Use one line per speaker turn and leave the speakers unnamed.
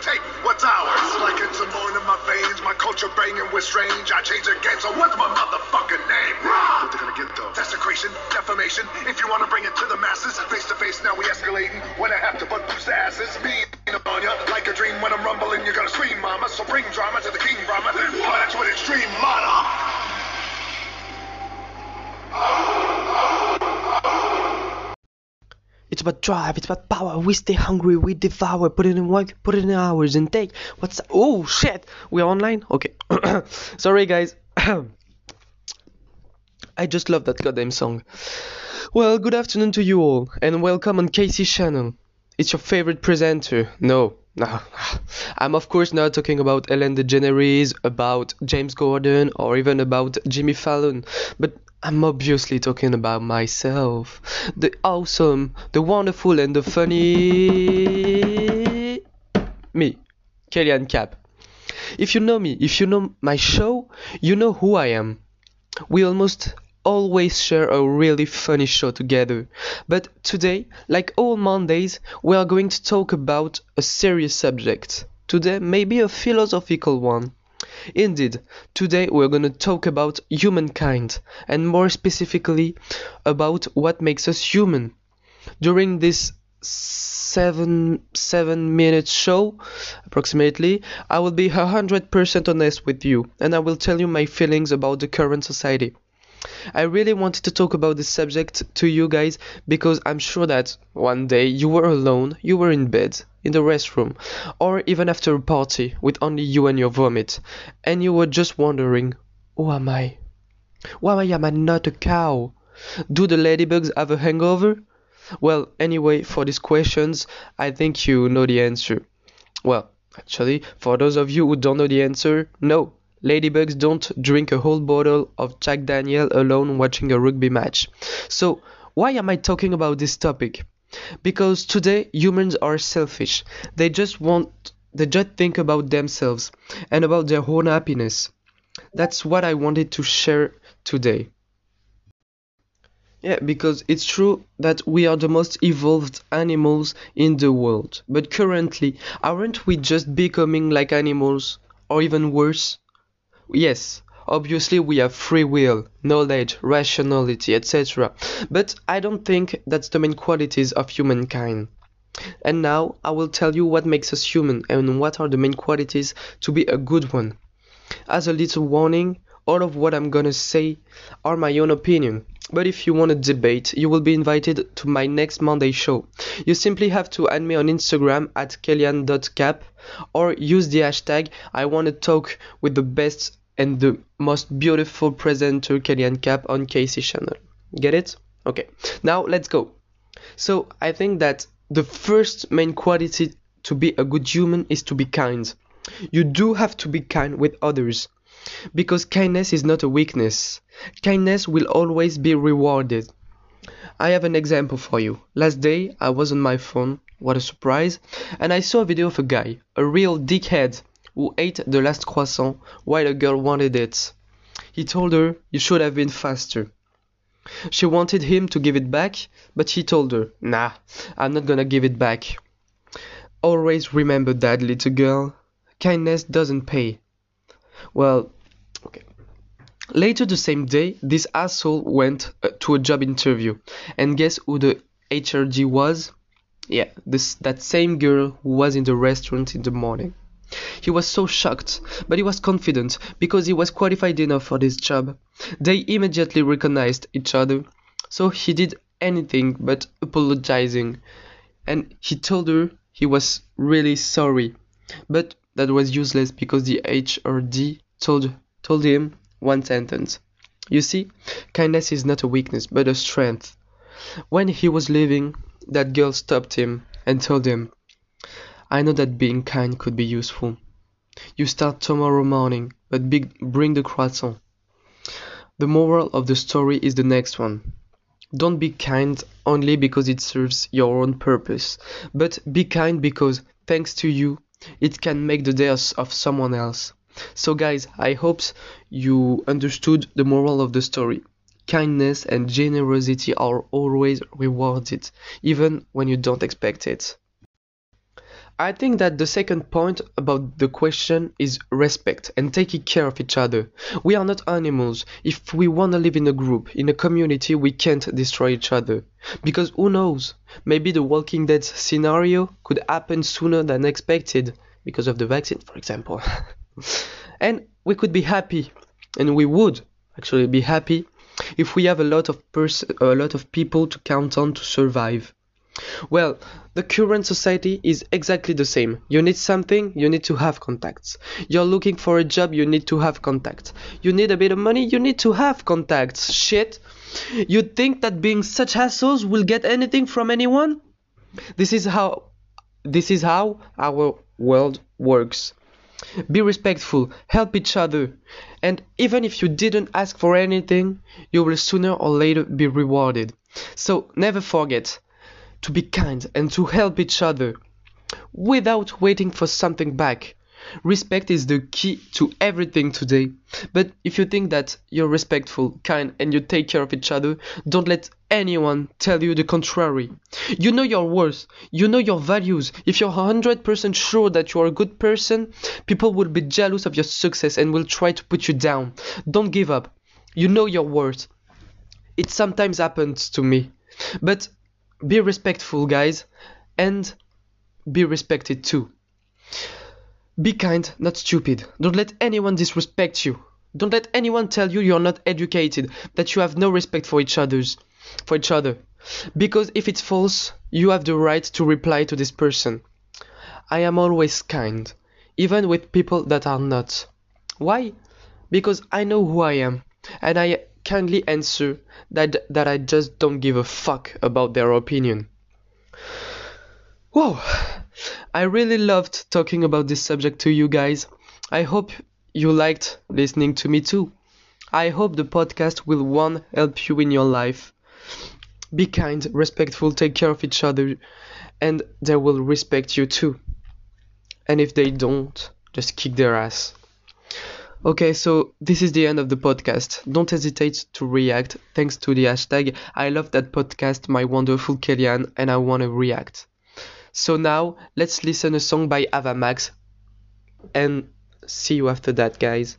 take? What's ours? Like it's a morning in my veins, my culture banging with strange. I change the game, so what's my motherfucking name? What they gonna get though? Desecration, defamation. If you wanna bring it to the masses, face to face, now we escalating. When I have to butt boost asses, me on ya like a dream when I'm rumbling. You're gonna scream, mama. So bring drama to the king, Brahma. That's with extreme mana.
It's about drive, it's about power. We stay hungry, we devour, put it in work, put it in hours, and take. What's. Oh shit! We are online? Okay. Sorry, guys. I just love that goddamn song. Well, good afternoon to you all, and welcome on Casey's channel. It's your favorite presenter. No, no. I'm of course not talking about Ellen DeGeneres, about James Corden, or even about Jimmy Fallon, but I'm obviously talking about myself. The awesome, the wonderful, and the funny. Me, Kellyanne Cap. If you know me, if you know my show, you know who I am. We almost always share a really funny show together. But today, like all Mondays, we are going to talk about a serious subject. Today, maybe a philosophical one. Indeed, today we're going to talk about humankind, and more specifically about what makes us human. During this seven seven minute show approximately i will be 100% honest with you and i will tell you my feelings about the current society I really wanted to talk about this subject to you guys because I'm sure that one day you were alone, you were in bed, in the restroom, or even after a party with only you and your vomit, and you were just wondering, who am I? Why am I not a cow? Do the ladybugs have a hangover? Well, anyway, for these questions, I think you know the answer. Well, actually, for those of you who don't know the answer, no, Ladybugs don't drink a whole bottle of Jack Daniel alone watching a rugby match. So, why am I talking about this topic? Because today humans are selfish. They just want they just think about themselves and about their own happiness. That's what I wanted to share today. Yeah, because it's true that we are the most evolved animals in the world. But currently, aren't we just becoming like animals? Or even worse? Yes, obviously we have free will, knowledge, rationality, etc. But I don't think that's the main qualities of humankind. And now I will tell you what makes us human and what are the main qualities to be a good one. As a little warning, all of what I'm gonna say are my own opinion. But if you want to debate, you will be invited to my next Monday show. You simply have to add me on Instagram at kellyanne.cap or use the hashtag I want to talk with the best and the most beautiful presenter Kellyanne Cap on Casey channel. Get it? Okay. Now let's go. So I think that the first main quality to be a good human is to be kind. You do have to be kind with others. Because kindness is not a weakness. Kindness will always be rewarded. I have an example for you. Last day I was on my phone, what a surprise, and I saw a video of a guy, a real dickhead, who ate the last croissant while a girl wanted it. He told her you should have been faster. She wanted him to give it back, but he told her, Nah, I'm not gonna give it back. Always remember that, little girl. Kindness doesn't pay. Well, okay. Later the same day, this asshole went uh, to a job interview. And guess who the HRD was? Yeah, this that same girl who was in the restaurant in the morning. He was so shocked, but he was confident because he was qualified enough for this job. They immediately recognized each other, so he did anything but apologizing. And he told her he was really sorry. But that was useless because the HRD told told him one sentence. You see, kindness is not a weakness but a strength. When he was leaving, that girl stopped him and told him, I know that being kind could be useful. You start tomorrow morning, but bring the croissant. The moral of the story is the next one. Don't be kind only because it serves your own purpose, but be kind because, thanks to you, it can make the day of someone else. So, guys, I hope you understood the moral of the story. Kindness and generosity are always rewarded, even when you don't expect it. I think that the second point about the question is respect and taking care of each other. We are not animals. If we want to live in a group, in a community, we can't destroy each other. Because who knows? Maybe the Walking Dead scenario could happen sooner than expected because of the vaccine, for example. and we could be happy, and we would actually be happy if we have a lot of pers- a lot of people to count on to survive. Well, the current society is exactly the same. You need something, you need to have contacts. You're looking for a job, you need to have contacts. You need a bit of money, you need to have contacts. Shit. You think that being such assholes will get anything from anyone? This is how this is how our world works. Be respectful, help each other, and even if you didn't ask for anything, you will sooner or later be rewarded. So never forget to be kind and to help each other without waiting for something back. Respect is the key to everything today. But if you think that you're respectful, kind, and you take care of each other, don't let anyone tell you the contrary. You know your worth, you know your values. If you're 100% sure that you're a good person, people will be jealous of your success and will try to put you down. Don't give up. You know your worth. It sometimes happens to me. But be respectful, guys, and be respected too. Be kind, not stupid. Don't let anyone disrespect you. Don't let anyone tell you you're not educated, that you have no respect for each other's for each other. Because if it's false, you have the right to reply to this person. I am always kind, even with people that are not. Why? Because I know who I am, and I kindly answer that that I just don't give a fuck about their opinion. Whoa! I really loved talking about this subject to you guys. I hope you liked listening to me too. I hope the podcast will one help you in your life. Be kind, respectful, take care of each other, and they will respect you too. And if they don't, just kick their ass. Okay, so this is the end of the podcast. Don't hesitate to react thanks to the hashtag I love that podcast, my wonderful Kellyanne, and I want to react. So now let's listen a song by Ava Max and see you after that, guys.